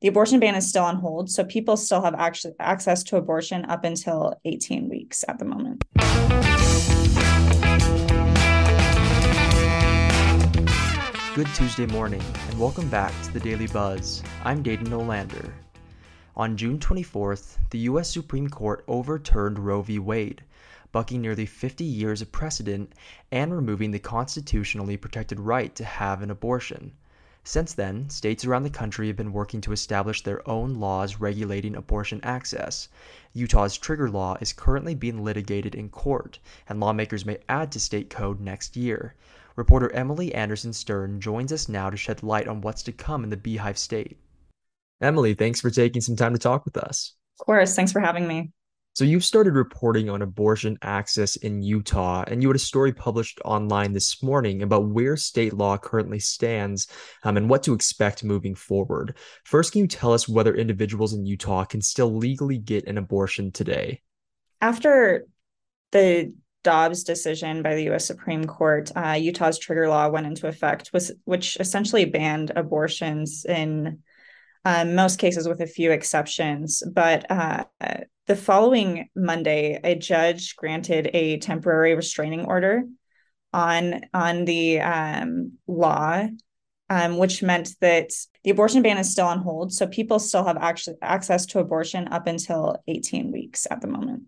the abortion ban is still on hold, so people still have actually access to abortion up until 18 weeks at the moment. Good Tuesday morning, and welcome back to the Daily Buzz. I'm Dayton Olander. On June 24th, the U.S. Supreme Court overturned Roe v. Wade, bucking nearly 50 years of precedent and removing the constitutionally protected right to have an abortion. Since then, states around the country have been working to establish their own laws regulating abortion access. Utah's trigger law is currently being litigated in court, and lawmakers may add to state code next year. Reporter Emily Anderson Stern joins us now to shed light on what's to come in the Beehive State. Emily, thanks for taking some time to talk with us. Of course. Thanks for having me. So you've started reporting on abortion access in Utah, and you had a story published online this morning about where state law currently stands um, and what to expect moving forward. First, can you tell us whether individuals in Utah can still legally get an abortion today? After the Dobbs decision by the U.S. Supreme Court, uh, Utah's trigger law went into effect, was, which essentially banned abortions in um, most cases, with a few exceptions. But uh, the following Monday, a judge granted a temporary restraining order on on the um, law, um, which meant that the abortion ban is still on hold. So people still have actually access to abortion up until 18 weeks at the moment.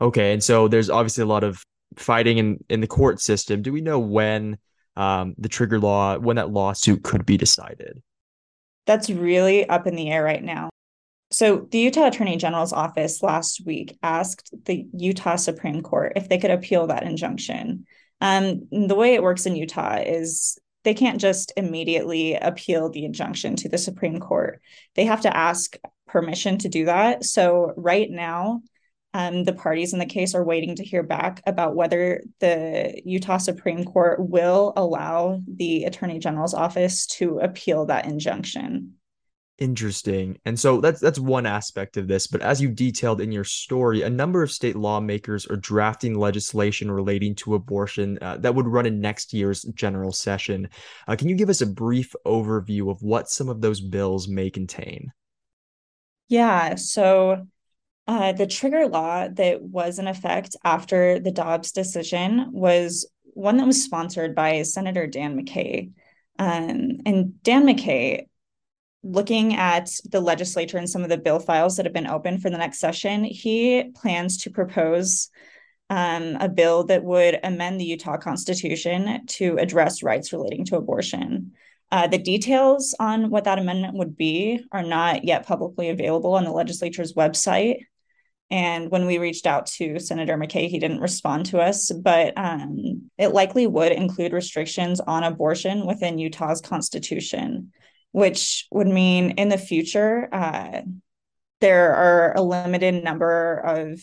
Okay, and so there's obviously a lot of fighting in in the court system. Do we know when um, the trigger law, when that lawsuit could be decided? That's really up in the air right now. So, the Utah Attorney General's office last week asked the Utah Supreme Court if they could appeal that injunction. Um, the way it works in Utah is they can't just immediately appeal the injunction to the Supreme Court. They have to ask permission to do that. So, right now, um, the parties in the case are waiting to hear back about whether the Utah Supreme Court will allow the Attorney General's office to appeal that injunction. Interesting. And so that's that's one aspect of this, but as you detailed in your story, a number of state lawmakers are drafting legislation relating to abortion uh, that would run in next year's general session. Uh, can you give us a brief overview of what some of those bills may contain? Yeah, so uh, the trigger law that was in effect after the Dobbs decision was one that was sponsored by Senator Dan McCay. Um, and Dan McCay, looking at the legislature and some of the bill files that have been open for the next session, he plans to propose um, a bill that would amend the Utah Constitution to address rights relating to abortion. Uh, the details on what that amendment would be are not yet publicly available on the legislature's website. And when we reached out to Senator McCay, he didn't respond to us, but um, it likely would include restrictions on abortion within Utah's constitution which would mean in the future, uh, there are a limited number of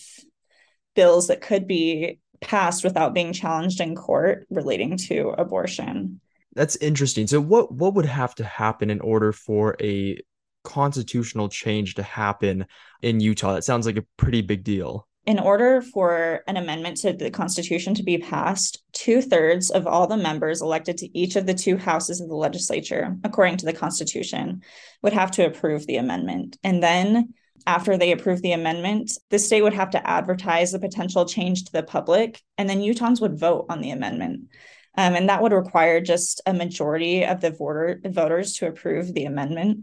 bills that could be passed without being challenged in court relating to abortion. That's interesting. So what what would have to happen in order for a constitutional change to happen in Utah? That sounds like a pretty big deal in order for an amendment to the Constitution to be passed, two thirds of all the members elected to each of the two houses of the legislature, according to the Constitution, would have to approve the amendment. And then, after they approve the amendment, the state would have to advertise the potential change to the public, and then Utahns would vote on the amendment. Um, and that would require just a majority of the voter, voters to approve the amendment.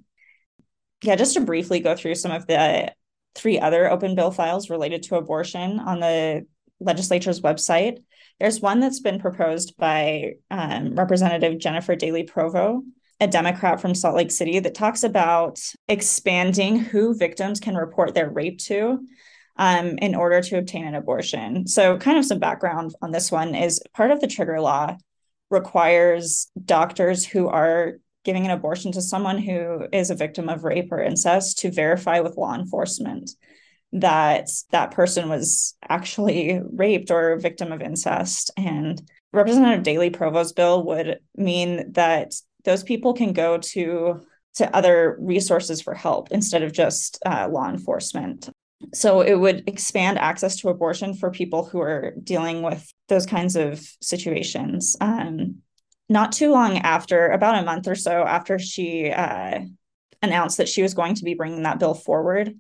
Yeah, just to briefly go through some of the three other open bill files related to abortion on the legislature's website. There's one that's been proposed by um, Representative Jennifer Dailey-Provost, a Democrat from Salt Lake City, that talks about expanding who victims can report their rape to um, in order to obtain an abortion. So, kind of some background on this one is part of the trigger law requires doctors who are giving an abortion to someone who is a victim of rape or incest to verify with law enforcement that that person was actually raped or a victim of incest. And Representative Dailey-Provost's bill would mean that those people can go to to other resources for help instead of just uh, law enforcement. So it would expand access to abortion for people who are dealing with those kinds of situations. Um, not too long after, about a month or so after she uh, announced that she was going to be bringing that bill forward.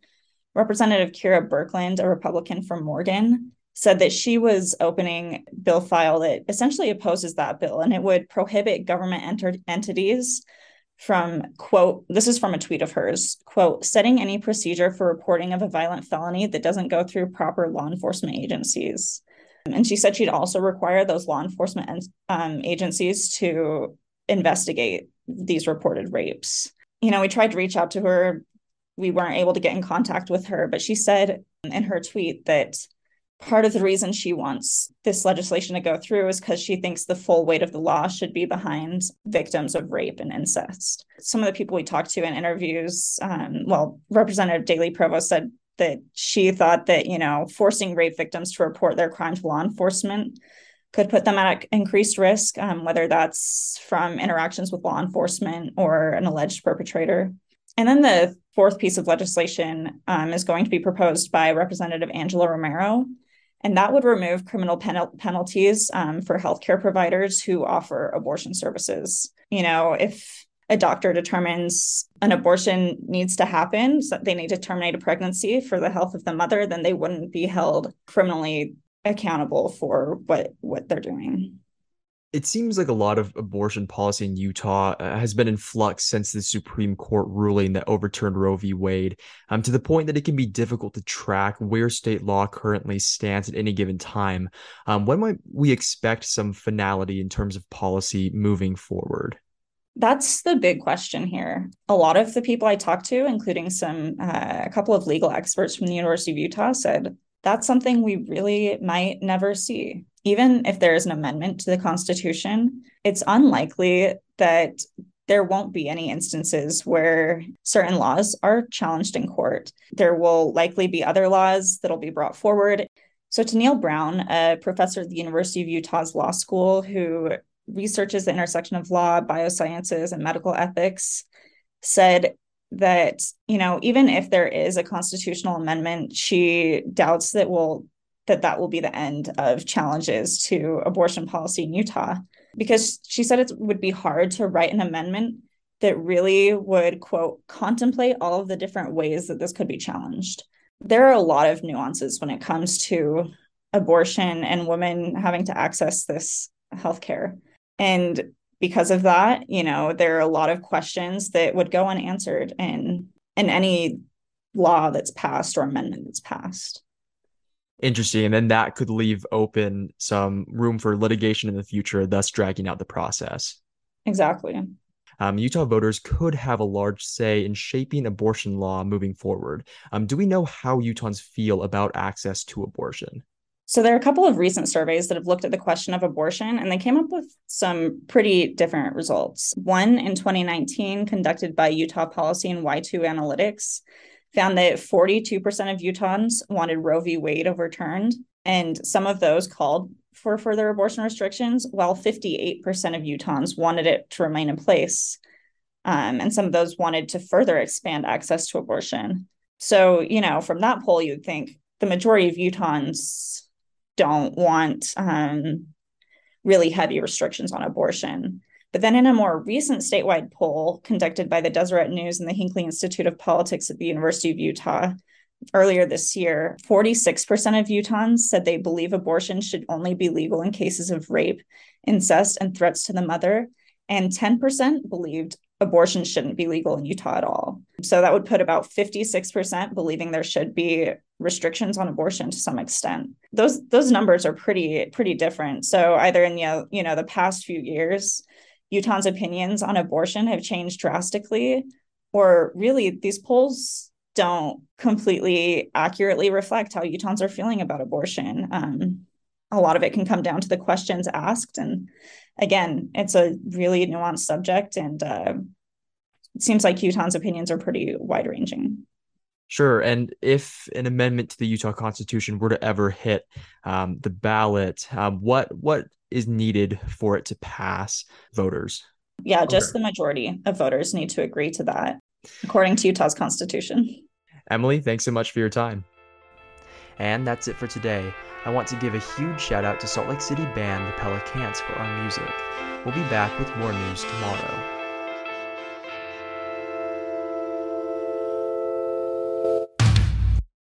Representative Kera Birkeland, a Republican from Morgan, said that she was opening bill file that essentially opposes that bill and it would prohibit government enter- entities from quote this is from a tweet of hers quote setting any procedure for reporting of a violent felony that doesn't go through proper law enforcement agencies and she said she'd also require those law enforcement um, agencies to investigate these reported rapes you know we tried to reach out to her we weren't able to get in contact with her but she said in her tweet that part of the reason she wants this legislation to go through is because she thinks the full weight of the law should be behind victims of rape and incest. Some of the people we talked to in interviews, um, well, Representative Dailey-Provost said that she thought that, you know, forcing rape victims to report their crime to law enforcement could put them at increased risk, um, whether that's from interactions with law enforcement or an alleged perpetrator. And then the fourth piece of legislation um, is going to be proposed by Representative Angela Romero and that would remove criminal pen- penalties um, for healthcare providers who offer abortion services. You know, if a doctor determines an abortion needs to happen, so they need to terminate a pregnancy for the health of the mother, then they wouldn't be held criminally accountable for what what they're doing it seems like a lot of abortion policy in Utah uh, has been in flux since the Supreme Court ruling that overturned Roe v. Wade, um, to the point that it can be difficult to track where state law currently stands at any given time. Um, when might we expect some finality in terms of policy moving forward? That's the big question here. A lot of the people I talked to, including some uh, a couple of legal experts from the University of Utah, said that's something we really might never see. Even if there is an amendment to the Constitution, it's unlikely that there won't be any instances where certain laws are challenged in court. There will likely be other laws that'll be brought forward. So, Teneille Brown, a professor at the University of Utah's Law School who researches the intersection of law, biosciences, and medical ethics, said that you know even if there is a constitutional amendment she doubts that will that that will be the end of challenges to abortion policy in Utah. Because she said it would be hard to write an amendment that really would quote contemplate all of the different ways that this could be challenged. There are a lot of nuances when it comes to abortion and women having to access this healthcare and because of that, you know, there are a lot of questions that would go unanswered in in any law that's passed or amendment that's passed. Interesting. And then that could leave open some room for litigation in the future, thus dragging out the process. Exactly. Um, Utah voters could have a large say in shaping abortion law moving forward. Um, do we know how Utahns feel about access to abortion? So there are a couple of recent surveys that have looked at the question of abortion, and they came up with some pretty different results. One in 2019, conducted by Utah Policy and Y2 Analytics, found that 42% of Utahns wanted Roe v. Wade overturned, and some of those called for further abortion restrictions, while 58% of Utahns wanted it to remain in place. Um, and some of those wanted to further expand access to abortion. So, you know, from that poll, you'd think the majority of Utahns don't want um, really heavy restrictions on abortion. But then, in a more recent statewide poll conducted by the Deseret News and the Hinckley Institute of Politics at the University of Utah earlier this year, 46% of Utahns said they believe abortion should only be legal in cases of rape, incest, and threats to the mother. And 10% believed abortion shouldn't be legal in Utah at all. So that would put about 56% believing there should be restrictions on abortion to some extent. Those those numbers are pretty pretty different. So either in the you know the past few years, Utahns opinions on abortion have changed drastically or really these polls don't completely accurately reflect how Utahns are feeling about abortion. Um, a lot of it can come down to the questions asked and again, it's a really nuanced subject, and uh, it seems like Utahns' opinions are pretty wide ranging. Sure. And if an amendment to the Utah Constitution were to ever hit um, the ballot, um, what what is needed for it to pass voters? Yeah, just okay. the majority of voters need to agree to that, according to Utah's Constitution. Emily, thanks so much for your time. And that's it for today. I want to give a huge shout out to Salt Lake City band The Pelicans for our music. We'll be back with more news tomorrow.